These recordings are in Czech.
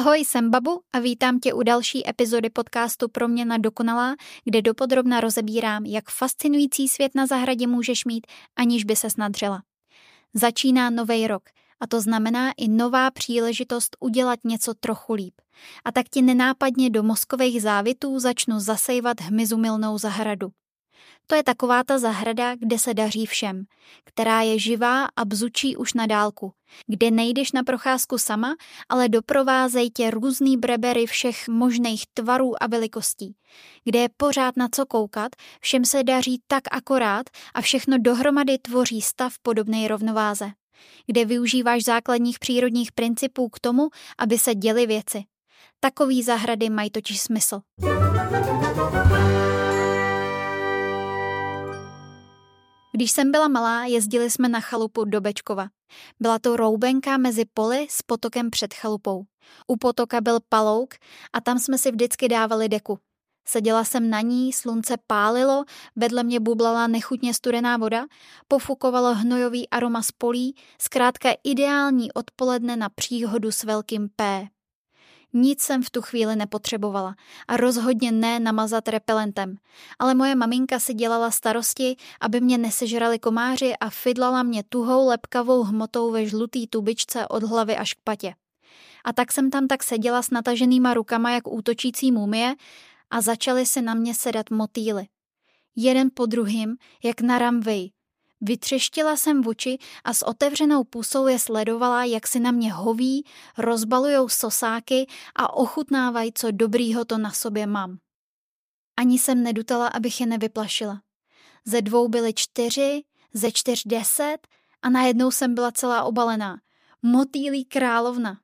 Ahoj, jsem Babu a vítám tě u další epizody podcastu Proměna dokonalá, kde dopodrobna rozebírám, jak fascinující svět na zahradě můžeš mít, aniž by se snadřela. Začíná nový rok a to znamená i nová příležitost udělat něco trochu líp. A tak ti nenápadně do mozkových závitů začnu zasejvat hmyzumilnou zahradu. To je taková ta zahrada, kde se daří všem, která je živá a bzučí už na dálku, kde nejdeš na procházku sama, ale doprovázej tě různý brebery všech možných tvarů a velikostí, kde je pořád na co koukat, všem se daří tak akorát a všechno dohromady tvoří stav podobnej rovnováze, kde využíváš základních přírodních principů k tomu, aby se děly věci. Takový zahrady mají totiž smysl. Když jsem byla malá, jezdili jsme na chalupu do Bečkova. Byla to roubenka mezi poli s potokem před chalupou. U potoka byl palouk a tam jsme si vždycky dávali deku. Seděla jsem na ní, slunce pálilo, vedle mě bublala nechutně studená voda, pofukovalo hnojový aroma z polí, zkrátka ideální odpoledne na příhodu s velkým P. Nic jsem v tu chvíli nepotřebovala a rozhodně ne namazat repelentem. Ale moje maminka si dělala starosti, aby mě nesežrali komáři a fidlala mě tuhou lepkavou hmotou ve žlutý tubičce od hlavy až k patě. A tak jsem tam tak seděla s nataženýma rukama jak útočící mumie a začaly se na mě sedat motýly. Jeden po druhým, jak na ramvej, Vytřeštila jsem v oči a s otevřenou pusou je sledovala, jak si na mě hoví, rozbalujou sosáky a ochutnávají, co dobrýho to na sobě mám. Ani jsem nedutala, abych je nevyplašila. Ze dvou byly čtyři, ze čtyř deset a najednou jsem byla celá obalená. Motýlí královna.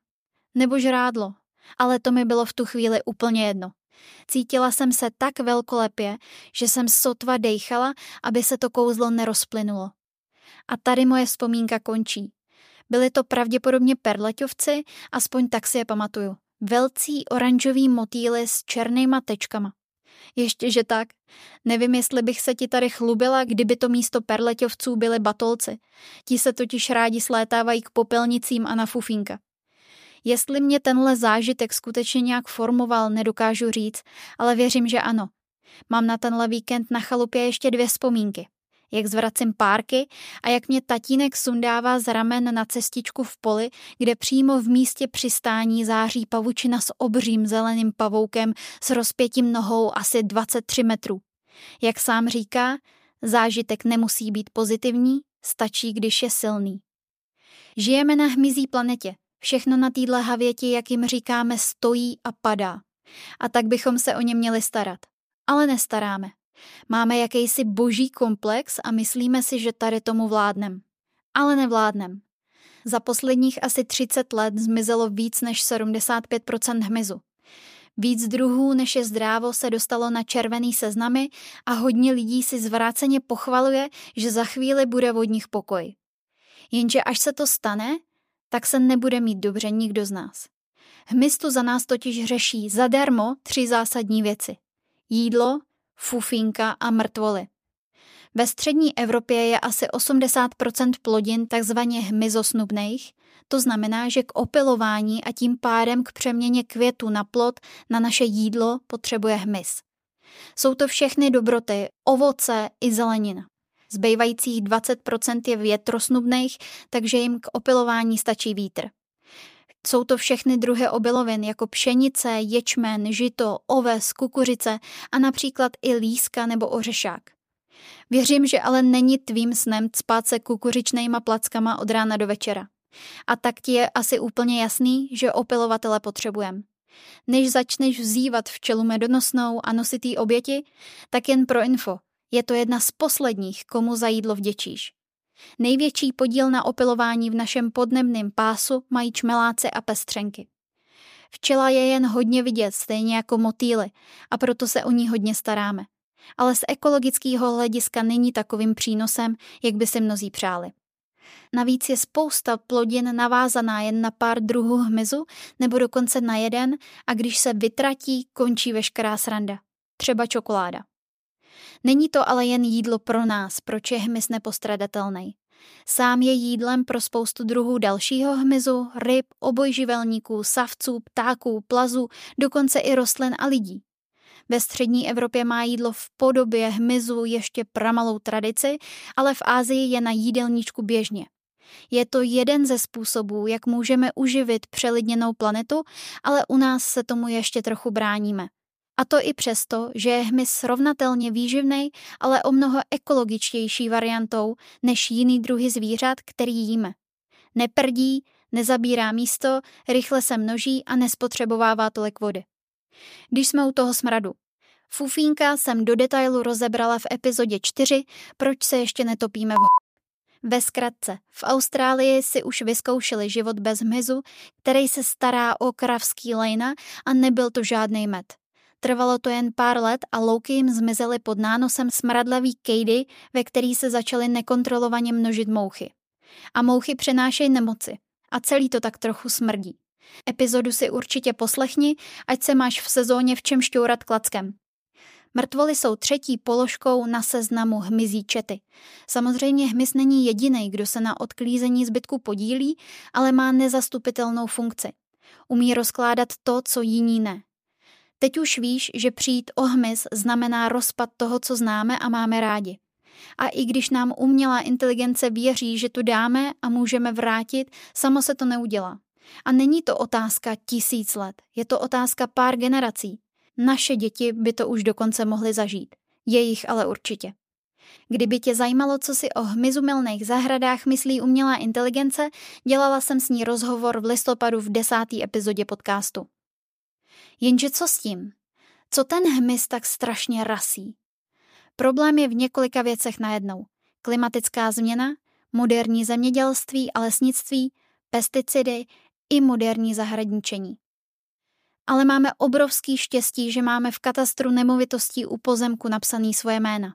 Nebo žrádlo. Ale to mi bylo v tu chvíli úplně jedno. Cítila jsem se tak velkolepě, že jsem sotva dejchala, aby se to kouzlo nerozplynulo. A tady moje vzpomínka končí. Byli to pravděpodobně perleťovci, aspoň tak si je pamatuju. Velcí oranžový motýly s černýma tečkama. Ještě že tak. Nevím, jestli bych se ti tady chlubila, kdyby to místo perleťovců byly batolci. Ti se totiž rádi slétávají k popelnicím a na fufínka. Jestli mě tenhle zážitek skutečně nějak formoval, nedokážu říct, ale věřím, že ano. Mám na tenhle víkend na chalupě ještě dvě vzpomínky. Jak zvracím párky a jak mě tatínek sundává z ramen na cestičku v poli, kde přímo v místě přistání září pavučina s obřím zeleným pavoukem s rozpětím nohou asi 23 metrů. Jak sám říká, zážitek nemusí být pozitivní, stačí, když je silný. Žijeme na hmyzí planetě, Všechno na téhle havěti, jak jim říkáme, stojí a padá. A tak bychom se o ně měli starat. Ale nestaráme. Máme jakýsi boží komplex a myslíme si, že tady tomu vládnem. Ale nevládnem. Za posledních asi 30 let zmizelo víc než 75% hmyzu. Víc druhů, než je zdrávo, se dostalo na červený seznamy a hodně lidí si zvráceně pochvaluje, že za chvíli bude vodních pokoj. Jenže až se to stane, tak se nebude mít dobře nikdo z nás. Hmyz za nás totiž řeší zadarmo tři zásadní věci. Jídlo, fufinka a mrtvoly. Ve střední Evropě je asi 80% plodin takzvaně hmyzosnubných, to znamená, že k opilování a tím pádem k přeměně květu na plod na naše jídlo potřebuje hmyz. Jsou to všechny dobroty, ovoce i zelenina. Zbývajících 20% je větrosnubných, takže jim k opilování stačí vítr. Jsou to všechny druhy obilovin, jako pšenice, ječmen, žito, oves, kukuřice a například i líska nebo ořešák. Věřím, že ale není tvým snem spát se kukuřičnejma plackama od rána do večera. A tak ti je asi úplně jasný, že opilovatele potřebujeme. Než začneš vzývat včelu medonosnou a nositý oběti, tak jen pro info. Je to jedna z posledních, komu za jídlo vděčíš. Největší podíl na opilování v našem podnebném pásu mají čmeláci a pestřenky. Včela je jen hodně vidět, stejně jako motýly, a proto se o ní hodně staráme. Ale z ekologického hlediska není takovým přínosem, jak by si mnozí přáli. Navíc je spousta plodin navázaná jen na pár druhů hmyzu nebo dokonce na jeden a když se vytratí, končí veškerá sranda. Třeba čokoláda. Není to ale jen jídlo pro nás, proč je hmyz nepostradatelný. Sám je jídlem pro spoustu druhů dalšího hmyzu, ryb, obojživelníků, savců, ptáků, plazů, dokonce i rostlin a lidí. Ve střední Evropě má jídlo v podobě hmyzu ještě pramalou tradici, ale v Ázii je na jídelníčku běžně. Je to jeden ze způsobů, jak můžeme uživit přelidněnou planetu, ale u nás se tomu ještě trochu bráníme. A to i přesto, že je hmyz srovnatelně výživný, ale o mnoho ekologičtější variantou než jiný druhy zvířat, který jíme. Neprdí, nezabírá místo, rychle se množí a nespotřebovává tolik vody. Když jsme u toho smradu. Fufínka jsem do detailu rozebrala v epizodě 4, proč se ještě netopíme v ve zkratce, v Austrálii si už vyzkoušeli život bez hmyzu, který se stará o kravský lejna a nebyl to žádný med. Trvalo to jen pár let a louky jim zmizely pod nánosem smradlavý kejdy, ve který se začaly nekontrolovaně množit mouchy. A mouchy přenášejí nemoci. A celý to tak trochu smrdí. Epizodu si určitě poslechni, ať se máš v sezóně v čem šťourat klackem. Mrtvoly jsou třetí položkou na seznamu hmyzí čety. Samozřejmě hmyz není jediný, kdo se na odklízení zbytku podílí, ale má nezastupitelnou funkci. Umí rozkládat to, co jiní ne. Teď už víš, že přijít o hmyz znamená rozpad toho, co známe a máme rádi. A i když nám umělá inteligence věří, že tu dáme a můžeme vrátit, samo se to neudělá. A není to otázka tisíc let, je to otázka pár generací. Naše děti by to už dokonce mohly zažít. Jejich ale určitě. Kdyby tě zajímalo, co si o hmyzumilných zahradách myslí umělá inteligence, dělala jsem s ní rozhovor v listopadu v desáté epizodě podcastu. Jenže co s tím? Co ten hmyz tak strašně rasí? Problém je v několika věcech najednou. Klimatická změna, moderní zemědělství a lesnictví, pesticidy i moderní zahradničení. Ale máme obrovský štěstí, že máme v katastru nemovitostí u pozemku napsaný svoje jména.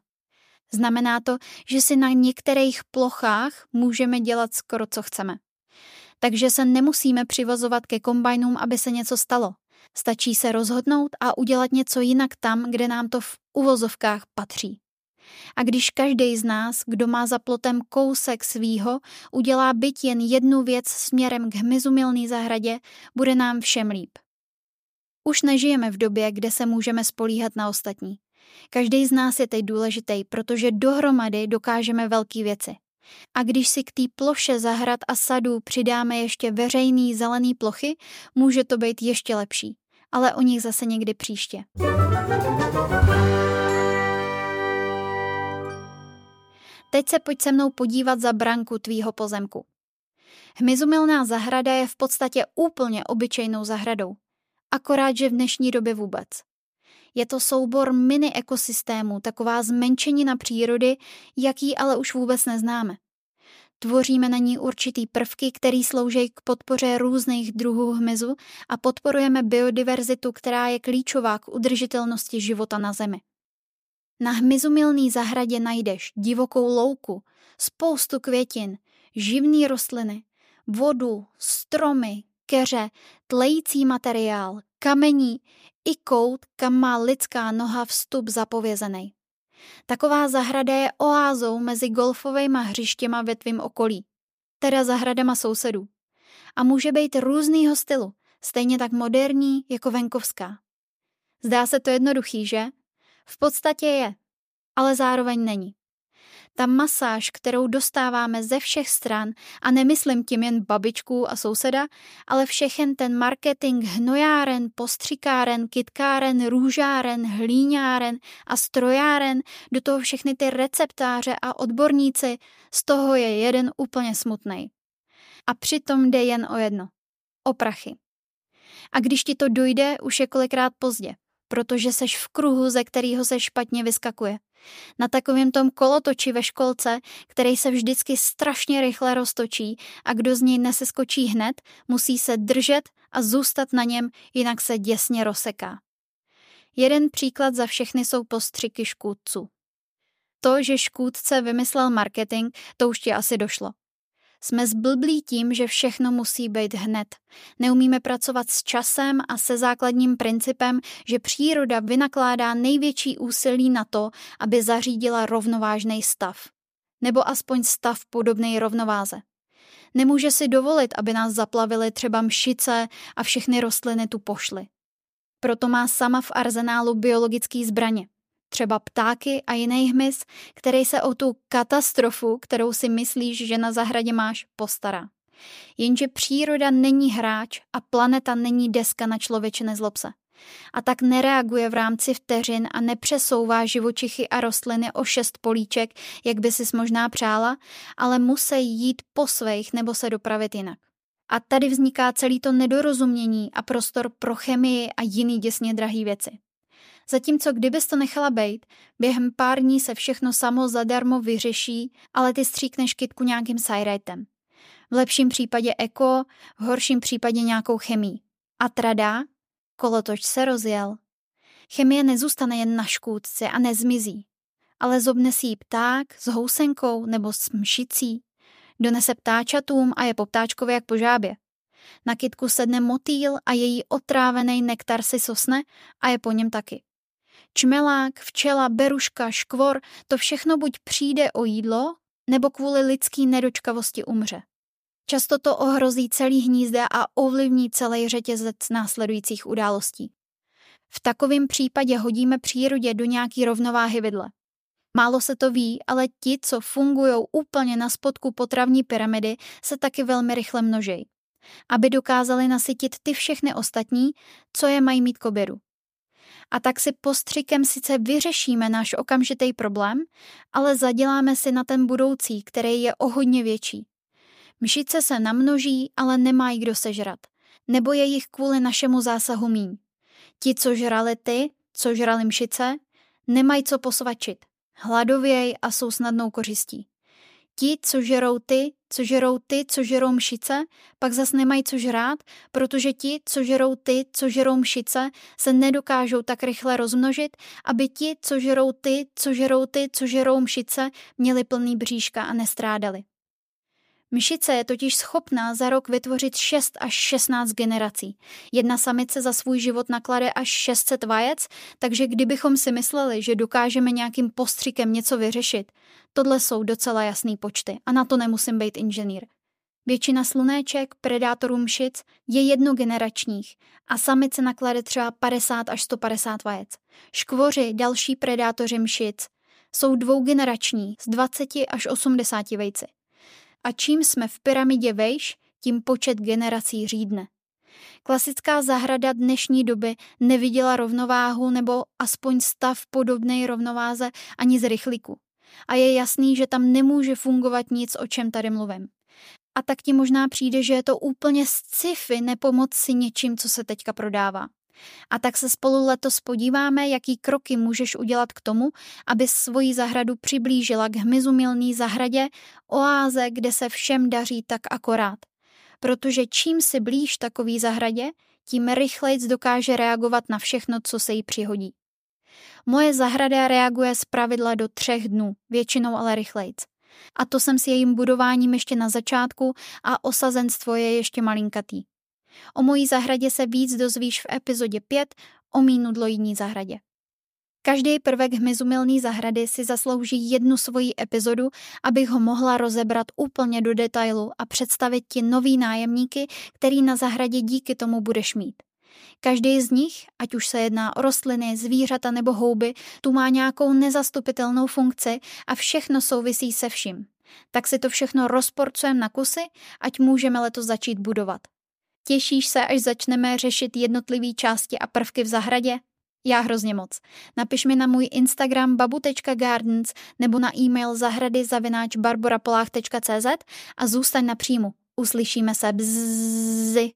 Znamená to, že si na některých plochách můžeme dělat skoro co chceme. Takže se nemusíme přivozovat ke kombajnům, aby se něco stalo. Stačí se rozhodnout a udělat něco jinak tam, kde nám to v uvozovkách patří. A když každý z nás, kdo má za plotem kousek svýho, udělá byť jen jednu věc směrem k hmyzumilný zahradě, bude nám všem líp. Už nežijeme v době, kde se můžeme spolíhat na ostatní. Každý z nás je teď důležitý, protože dohromady dokážeme velké věci. A když si k té ploše zahrad a sadů přidáme ještě veřejný zelený plochy, může to být ještě lepší. Ale o nich zase někdy příště. Teď se pojď se mnou podívat za branku tvýho pozemku. Hmyzumilná zahrada je v podstatě úplně obyčejnou zahradou. Akorát, že v dnešní době vůbec. Je to soubor mini ekosystémů, taková zmenšenina přírody, jaký ale už vůbec neznáme. Tvoříme na ní určitý prvky, které slouží k podpoře různých druhů hmyzu a podporujeme biodiverzitu, která je klíčová k udržitelnosti života na Zemi. Na hmyzumilný zahradě najdeš divokou louku, spoustu květin, živné rostliny, vodu, stromy, keře, tlející materiál, kamení i kout, kam má lidská noha vstup zapovězený. Taková zahrada je oázou mezi golfovými hřištěma ve tvým okolí, teda zahradama sousedů. A může být různýho stylu, stejně tak moderní jako venkovská. Zdá se to jednoduchý, že? V podstatě je, ale zároveň není. Ta masáž, kterou dostáváme ze všech stran, a nemyslím tím jen babičku a souseda, ale všechen ten marketing hnojáren, postřikáren, kitkáren, růžáren, hlíňáren a strojáren, do toho všechny ty receptáře a odborníci, z toho je jeden úplně smutný. A přitom jde jen o jedno. O prachy. A když ti to dojde, už je kolikrát pozdě, protože seš v kruhu, ze kterého se špatně vyskakuje. Na takovém tom kolotoči ve školce, který se vždycky strašně rychle roztočí a kdo z něj neseskočí hned, musí se držet a zůstat na něm, jinak se děsně rozseká. Jeden příklad za všechny jsou postřiky škůdců. To, že škůdce vymyslel marketing, to už ti asi došlo. Jsme zblblí tím, že všechno musí být hned. Neumíme pracovat s časem a se základním principem, že příroda vynakládá největší úsilí na to, aby zařídila rovnovážný stav. nebo aspoň stav podobný rovnováze. Nemůže si dovolit, aby nás zaplavily třeba mšice a všechny rostliny tu pošly. Proto má sama v arzenálu biologické zbraně. Třeba ptáky a jiný hmyz, který se o tu katastrofu, kterou si myslíš, že na zahradě máš, postará. Jenže příroda není hráč a planeta není deska na člověče nezlob se. A tak nereaguje v rámci vteřin a nepřesouvá živočichy a rostliny o šest políček, jak by si možná přála, ale musí jít po svých nebo se dopravit jinak. A tady vzniká celý to nedorozumění a prostor pro chemii a jiný děsně drahý věci. Zatímco kdybys to nechala bejt, během pár dní se všechno samo zadarmo vyřeší, ale ty stříkneš kytku nějakým sajrajtem. V lepším případě eko, v horším případě nějakou chemii. A trada, kolotoč se rozjel. Chemie nezůstane jen na škůdce a nezmizí, ale zobne si ji pták s housenkou nebo s mšicí. Donese ptáčatům a je po ptáčkově jak po žábě. Na kytku sedne motýl a její otrávený nektar si sosne a je po něm taky. Čmelák, včela, beruška, škvor, to všechno buď přijde o jídlo, nebo kvůli lidský nedočkavosti umře. Často to ohrozí celý hnízda a ovlivní celý řetězec následujících událostí. V takovém případě hodíme přírodě do nějaký rovnováhy vidle. Málo se to ví, ale ti, co fungují úplně na spodku potravní pyramidy, se taky velmi rychle množejí. Aby dokázali nasytit ty všechny ostatní, co je mají mít k obědu. A tak si postřikem sice vyřešíme náš okamžitý problém, ale zaděláme si na ten budoucí, který je o hodně větší. Mšice se namnoží, ale nemají kdo sežrat. Nebo je jich kvůli našemu zásahu míň. Ti, co žrali ty, co žrali mšice, nemají co posvačit. Hladověj a jsou snadnou kořistí. Ti, co žerou ty, co žerou ty, co žerou mšice, pak zas nemají co žrát, protože ti, co žerou ty, co žerou mšice, se nedokážou tak rychle rozmnožit, aby ti, co žerou ty, co žerou ty, co žerou mšice, měli plný bříška a nestrádali. Myšice je totiž schopná za rok vytvořit 6 až 16 generací. Jedna samice za svůj život naklade až 600 vajec, takže kdybychom si mysleli, že dokážeme nějakým postřikem něco vyřešit, tohle jsou docela jasný počty a na to nemusím být inženýr. Většina slunéček, predátorů mšic je jednogeneračních a samice naklade třeba 50 až 150 vajec. Škvoři, další predátoři mšic, jsou dvougenerační s 20 až 80 vejci a čím jsme v pyramidě vejš, tím počet generací řídne. Klasická zahrada dnešní doby neviděla rovnováhu nebo aspoň stav podobný rovnováze ani z rychlíku. A je jasný, že tam nemůže fungovat nic, o čem tady mluvím. A tak ti možná přijde, že je to úplně sci-fi nepomoc si něčím, co se teďka prodává. A tak se spolu letos podíváme, jaký kroky můžeš udělat k tomu, aby svoji zahradu přiblížila k hmyzumilný zahradě, oáze, kde se všem daří tak akorát. Protože čím si blíž takový zahradě, tím rychlejc dokáže reagovat na všechno, co se jí přihodí. Moje zahrada reaguje z pravidla do třech dnů, většinou ale rychlejc. A to jsem s jejím budováním ještě na začátku a osazenstvo je ještě malinkatý. O mojí zahradě se víc dozvíš v epizodě 5 o mínudloidní zahradě. Každý prvek hmyzumilný zahrady si zaslouží jednu svoji epizodu, abych ho mohla rozebrat úplně do detailu a představit ti nový nájemníky, který na zahradě díky tomu budeš mít. Každý z nich, ať už se jedná o rostliny, zvířata nebo houby, tu má nějakou nezastupitelnou funkci a všechno souvisí se vším. Tak si to všechno rozporcujeme na kusy, ať můžeme letos začít budovat. Těšíš se, až začneme řešit jednotlivé části a prvky v zahradě? Já hrozně moc. Napiš mi na můj Instagram babu.gardens nebo na e-mail zahrady zavináč barborapolách.cz a zůstaň na příjmu. Uslyšíme se bzzy.